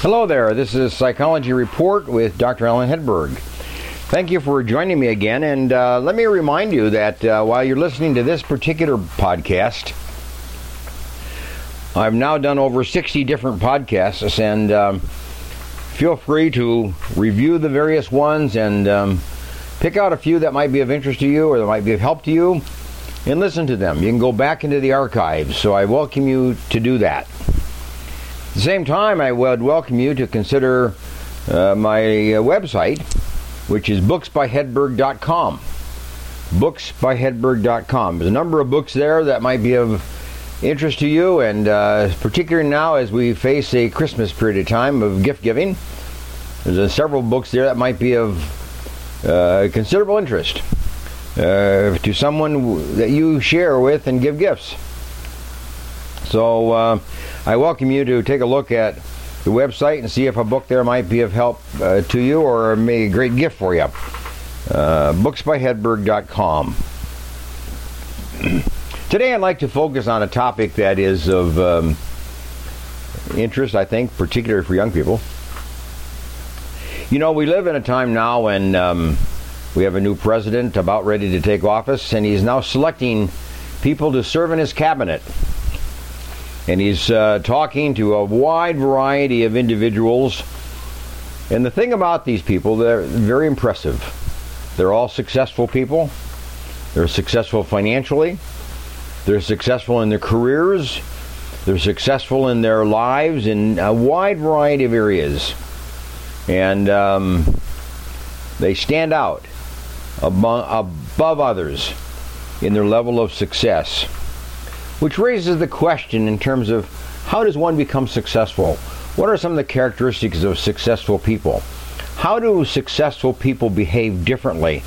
Hello there, this is Psychology Report with Dr. Alan Hedberg. Thank you for joining me again, and uh, let me remind you that uh, while you're listening to this particular podcast, I've now done over 60 different podcasts, and um, feel free to review the various ones and um, pick out a few that might be of interest to you or that might be of help to you and listen to them. You can go back into the archives, so I welcome you to do that. At the same time, I would welcome you to consider uh, my uh, website, which is booksbyhedberg.com. Booksbyhedberg.com. There's a number of books there that might be of interest to you, and uh, particularly now as we face a Christmas period of time of gift giving, there's uh, several books there that might be of uh, considerable interest uh, to someone that you share with and give gifts. So uh, I welcome you to take a look at the website and see if a book there might be of help uh, to you or may a great gift for you. Uh, booksbyhedberg.com. Today I'd like to focus on a topic that is of um, interest, I think, particularly for young people. You know, we live in a time now when um, we have a new president about ready to take office, and he's now selecting people to serve in his cabinet. And he's uh, talking to a wide variety of individuals. And the thing about these people, they're very impressive. They're all successful people. They're successful financially. They're successful in their careers. They're successful in their lives in a wide variety of areas. And um, they stand out above others in their level of success. Which raises the question in terms of how does one become successful? What are some of the characteristics of successful people? How do successful people behave differently?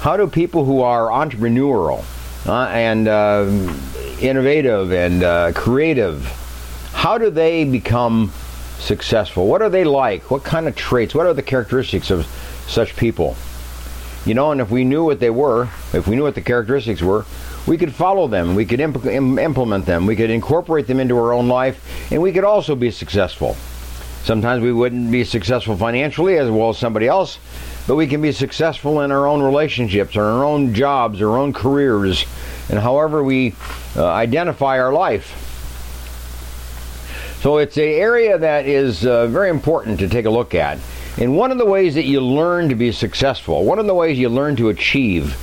How do people who are entrepreneurial uh, and uh, innovative and uh, creative, how do they become successful? What are they like? What kind of traits? What are the characteristics of such people? You know, and if we knew what they were, if we knew what the characteristics were, we could follow them, we could imp- implement them, we could incorporate them into our own life, and we could also be successful. Sometimes we wouldn't be successful financially as well as somebody else, but we can be successful in our own relationships, our own jobs, our own careers, and however we uh, identify our life. So it's an area that is uh, very important to take a look at. And one of the ways that you learn to be successful, one of the ways you learn to achieve,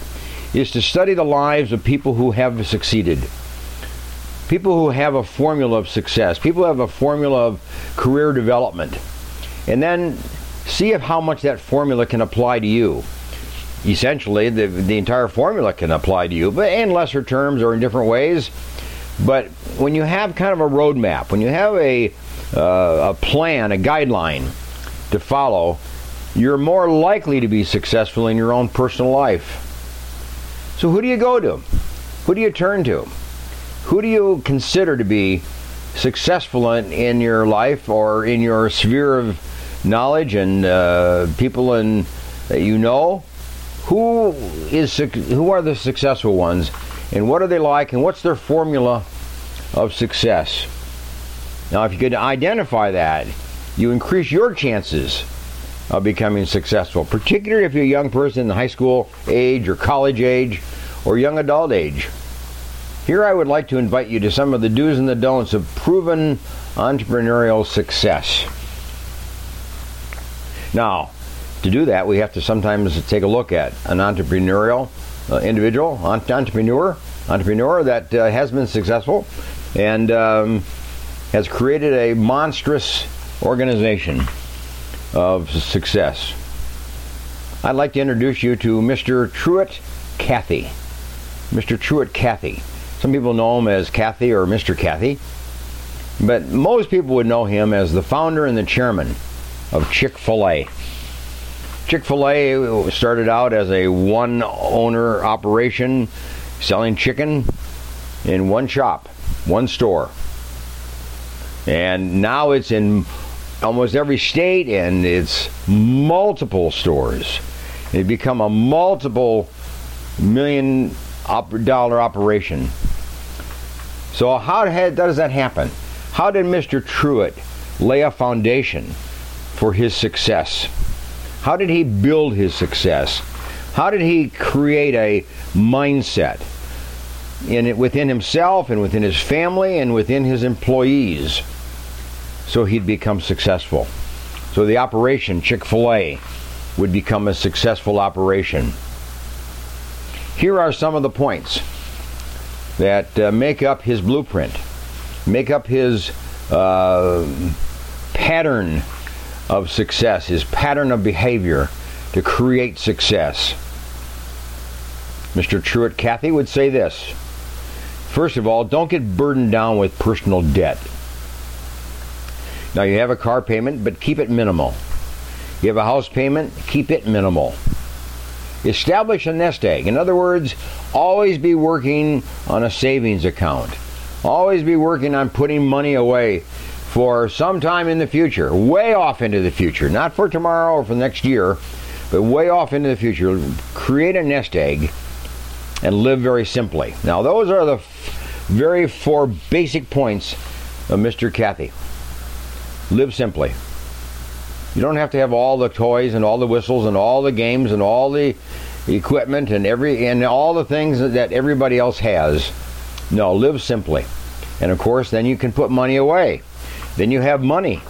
is to study the lives of people who have succeeded. People who have a formula of success, people who have a formula of career development. And then see if how much that formula can apply to you. Essentially, the, the entire formula can apply to you, but in lesser terms or in different ways. But when you have kind of a roadmap, when you have a, uh, a plan, a guideline to follow, you're more likely to be successful in your own personal life. So, who do you go to? Who do you turn to? Who do you consider to be successful in, in your life or in your sphere of knowledge and uh, people in, that you know? Who is who are the successful ones, and what are they like, and what's their formula of success? Now, if you could identify that, you increase your chances of becoming successful, particularly if you're a young person in high school age or college age or young adult age. Here I would like to invite you to some of the do's and the don'ts of proven entrepreneurial success. Now, to do that, we have to sometimes take a look at an entrepreneurial uh, individual, entrepreneur, entrepreneur that uh, has been successful and um, has created a monstrous organization of success. I'd like to introduce you to Mr. Truett Cathy. Mr. Truett Cathy. Some people know him as Cathy or Mr. Cathy, but most people would know him as the founder and the chairman of Chick fil A. Chick fil A started out as a one owner operation selling chicken in one shop, one store. And now it's in almost every state and it's multiple stores. It become a multiple million dollar operation. So how does that happen? How did Mr. Truett lay a foundation for his success? How did he build his success? How did he create a mindset in it, within himself and within his family and within his employees so he'd become successful? So the operation Chick fil A would become a successful operation. Here are some of the points that uh, make up his blueprint, make up his uh, pattern of success, his pattern of behavior to create success. Mr. Truett Cathy would say this First of all, don't get burdened down with personal debt. Now, you have a car payment, but keep it minimal. You have a house payment, keep it minimal. Establish a nest egg. In other words, always be working on a savings account. Always be working on putting money away for some time in the future, way off into the future, not for tomorrow or for next year, but way off into the future. Create a nest egg and live very simply. Now, those are the f- very four basic points of Mr. Cathy. Live simply. You don't have to have all the toys and all the whistles and all the games and all the equipment and every and all the things that everybody else has. No, live simply. And of course, then you can put money away. Then you have money,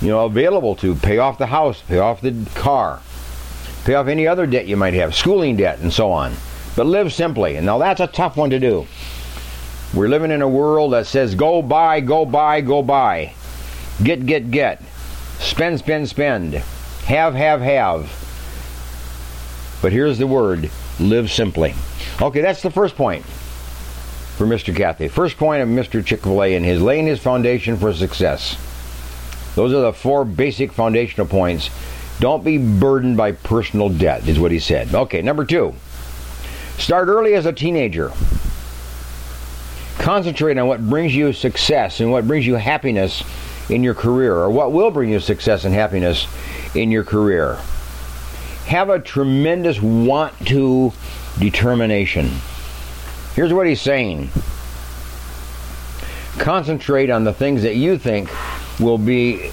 you know, available to pay off the house, pay off the car, pay off any other debt you might have, schooling debt and so on. But live simply. And now that's a tough one to do. We're living in a world that says go buy, go buy, go buy. Get, get, get. Spend, spend, spend. Have, have, have. But here's the word live simply. Okay, that's the first point for Mr. Cathy. First point of Mr. Chick fil A in his laying his foundation for success. Those are the four basic foundational points. Don't be burdened by personal debt, is what he said. Okay, number two. Start early as a teenager. Concentrate on what brings you success and what brings you happiness in your career, or what will bring you success and happiness in your career. Have a tremendous want to determination. Here's what he's saying concentrate on the things that you think will be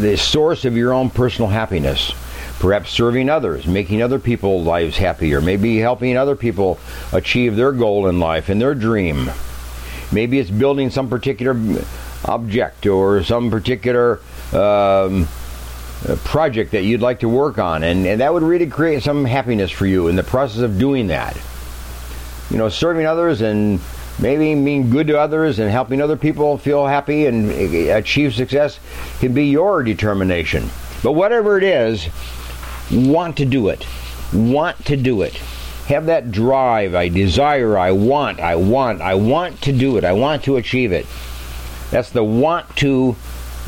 the source of your own personal happiness. Perhaps serving others, making other people's lives happier, maybe helping other people achieve their goal in life and their dream. Maybe it's building some particular object or some particular um, project that you'd like to work on, and, and that would really create some happiness for you in the process of doing that. You know, serving others and maybe being good to others and helping other people feel happy and eh, achieve success can be your determination. But whatever it is, want to do it. Want to do it. Have that drive. I desire, I want, I want, I want to do it. I want to achieve it. That's the want to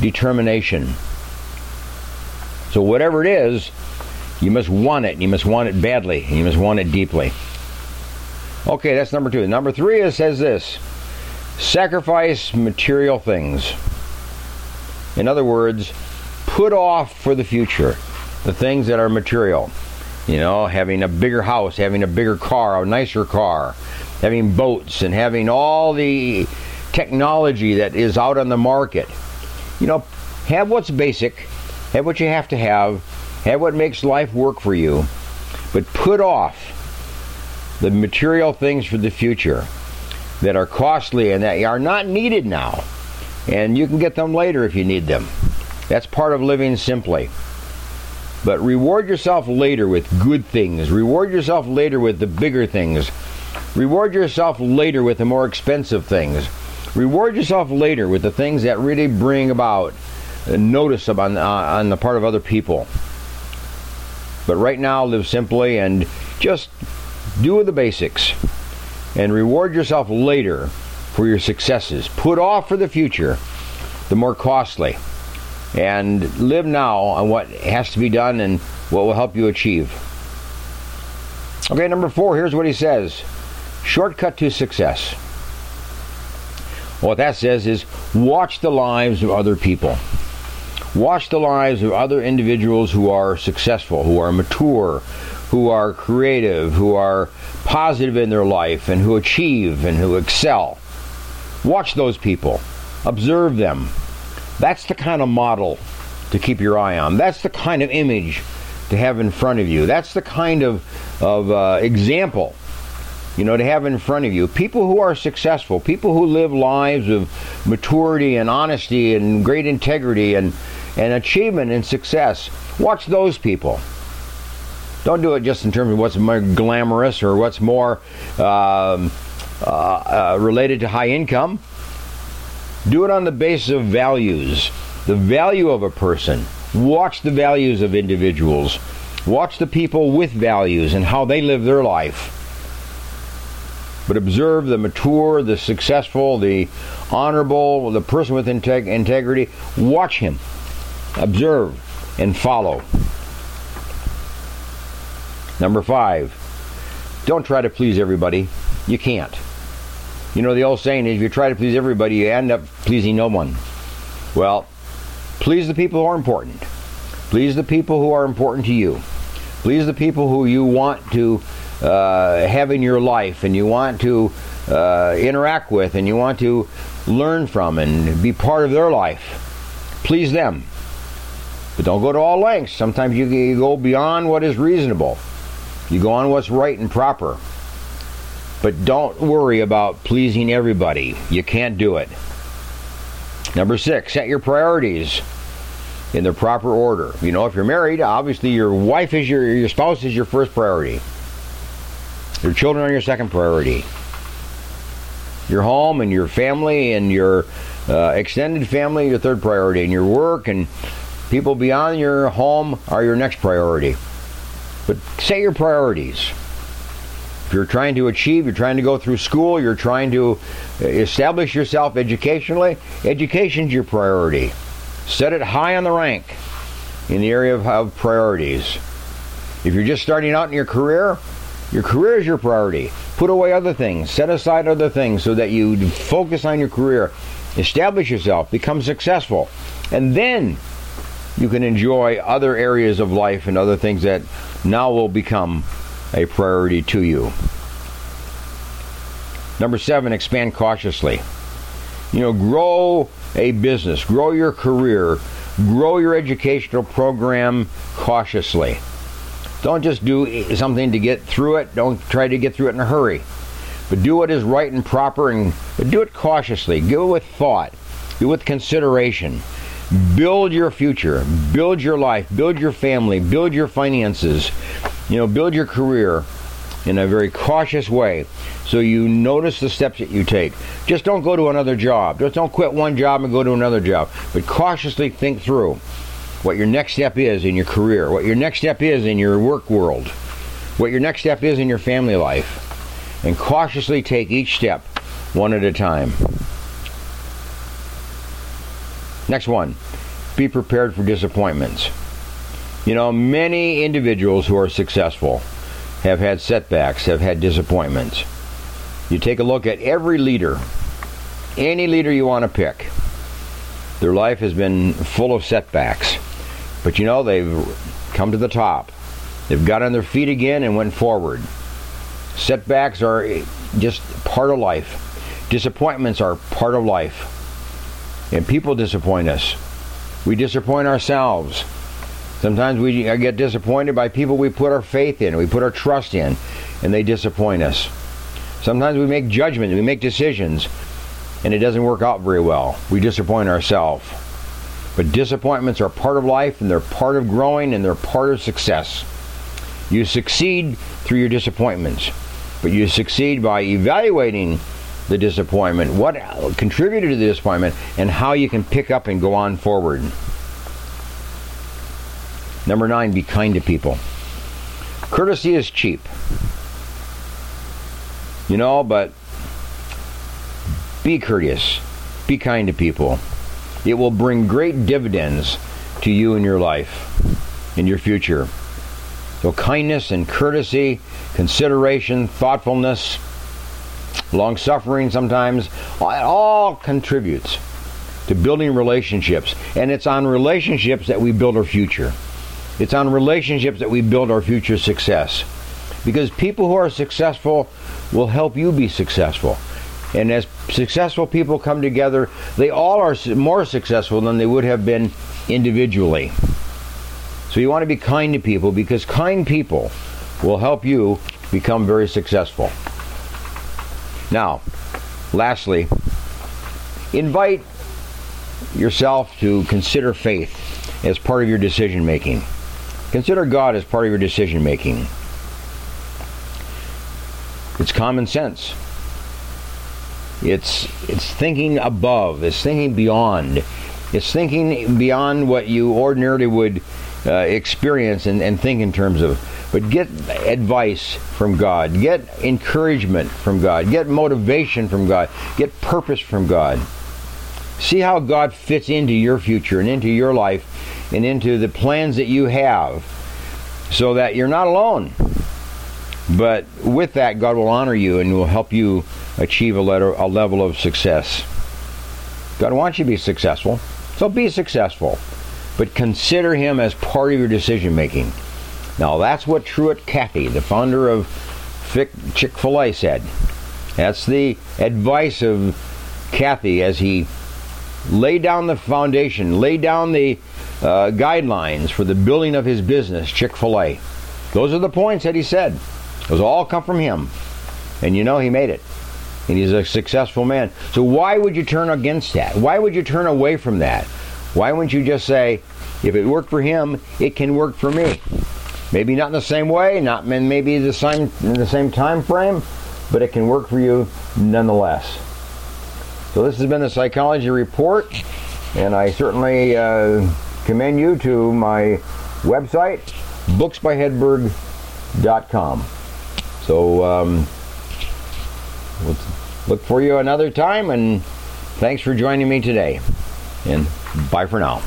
determination. So, whatever it is, you must want it. You must want it badly. You must want it deeply. Okay, that's number two. Number three is, says this sacrifice material things. In other words, put off for the future the things that are material. You know, having a bigger house, having a bigger car, a nicer car, having boats, and having all the technology that is out on the market. You know, have what's basic, have what you have to have, have what makes life work for you, but put off the material things for the future that are costly and that are not needed now. And you can get them later if you need them. That's part of living simply. But reward yourself later with good things. Reward yourself later with the bigger things. Reward yourself later with the more expensive things. Reward yourself later with the things that really bring about notice on, uh, on the part of other people. But right now, live simply and just do the basics and reward yourself later for your successes. Put off for the future the more costly and live now on what has to be done and what will help you achieve. Okay, number four, here's what he says shortcut to success. What that says is watch the lives of other people. Watch the lives of other individuals who are successful, who are mature, who are creative, who are positive in their life, and who achieve and who excel. Watch those people, observe them, That's the kind of model to keep your eye on. That's the kind of image to have in front of you. That's the kind of, of uh, example, you know, to have in front of you. People who are successful, people who live lives of maturity and honesty and great integrity and, and achievement and success. Watch those people. Don't do it just in terms of what's more glamorous or what's more um, uh, uh, related to high income. Do it on the basis of values, the value of a person. Watch the values of individuals. Watch the people with values and how they live their life. But observe the mature, the successful, the honorable, the person with integ- integrity. Watch him. Observe and follow. Number five, don't try to please everybody. You can't. You know, the old saying is if you try to please everybody, you end up pleasing no one. Well, please the people who are important. Please the people who are important to you. Please the people who you want to uh, have in your life and you want to uh, interact with and you want to learn from and be part of their life. Please them. But don't go to all lengths. Sometimes you, you go beyond what is reasonable. You go on what's right and proper. But don't worry about pleasing everybody. You can't do it. Number six, set your priorities in the proper order. You know, if you're married, obviously your wife is your your spouse is your first priority. Your children are your second priority. Your home and your family and your uh, extended family your third priority, and your work and people beyond your home are your next priority. But set your priorities. If you're trying to achieve, you're trying to go through school, you're trying to uh, establish yourself educationally, education's your priority. Set it high on the rank in the area of, of priorities. If you're just starting out in your career, your career is your priority. Put away other things, set aside other things so that you focus on your career, establish yourself, become successful, and then you can enjoy other areas of life and other things that now will become a priority to you. Number seven, expand cautiously. You know, grow a business, grow your career, grow your educational program cautiously. Don't just do something to get through it. Don't try to get through it in a hurry. But do what is right and proper and do it cautiously. Do it with thought. Do it with consideration. Build your future. Build your life. Build your family. Build your finances. You know, build your career in a very cautious way so you notice the steps that you take. Just don't go to another job. Just don't quit one job and go to another job. But cautiously think through what your next step is in your career, what your next step is in your work world, what your next step is in your family life. And cautiously take each step one at a time. Next one be prepared for disappointments. You know, many individuals who are successful have had setbacks, have had disappointments. You take a look at every leader, any leader you want to pick, their life has been full of setbacks. But you know, they've come to the top. They've got on their feet again and went forward. Setbacks are just part of life. Disappointments are part of life. And people disappoint us. We disappoint ourselves. Sometimes we get disappointed by people we put our faith in, we put our trust in, and they disappoint us. Sometimes we make judgments, we make decisions, and it doesn't work out very well. We disappoint ourselves. But disappointments are part of life, and they're part of growing, and they're part of success. You succeed through your disappointments, but you succeed by evaluating the disappointment, what contributed to the disappointment, and how you can pick up and go on forward. Number nine, be kind to people. Courtesy is cheap. You know, but be courteous. Be kind to people. It will bring great dividends to you in your life, in your future. So, kindness and courtesy, consideration, thoughtfulness, long suffering sometimes, it all contributes to building relationships. And it's on relationships that we build our future. It's on relationships that we build our future success. Because people who are successful will help you be successful. And as successful people come together, they all are more successful than they would have been individually. So you want to be kind to people because kind people will help you become very successful. Now, lastly, invite yourself to consider faith as part of your decision making. Consider God as part of your decision making. It's common sense. It's it's thinking above. It's thinking beyond. It's thinking beyond what you ordinarily would uh, experience and, and think in terms of. But get advice from God. Get encouragement from God. Get motivation from God. Get purpose from God. See how God fits into your future and into your life and into the plans that you have so that you're not alone. But with that, God will honor you and will help you achieve a, letter, a level of success. God wants you to be successful, so be successful. But consider Him as part of your decision making. Now, that's what Truett Cathy, the founder of Chick fil A, said. That's the advice of Cathy as he laid down the foundation, laid down the uh, guidelines for the building of his business, Chick fil A. Those are the points that he said. Those all come from him. And you know he made it. And he's a successful man. So why would you turn against that? Why would you turn away from that? Why wouldn't you just say, if it worked for him, it can work for me? Maybe not in the same way, not maybe the same in the same time frame, but it can work for you nonetheless. So this has been the Psychology Report, and I certainly uh, commend you to my website, booksbyhedberg.com. So um, we'll look for you another time, and thanks for joining me today. And bye for now.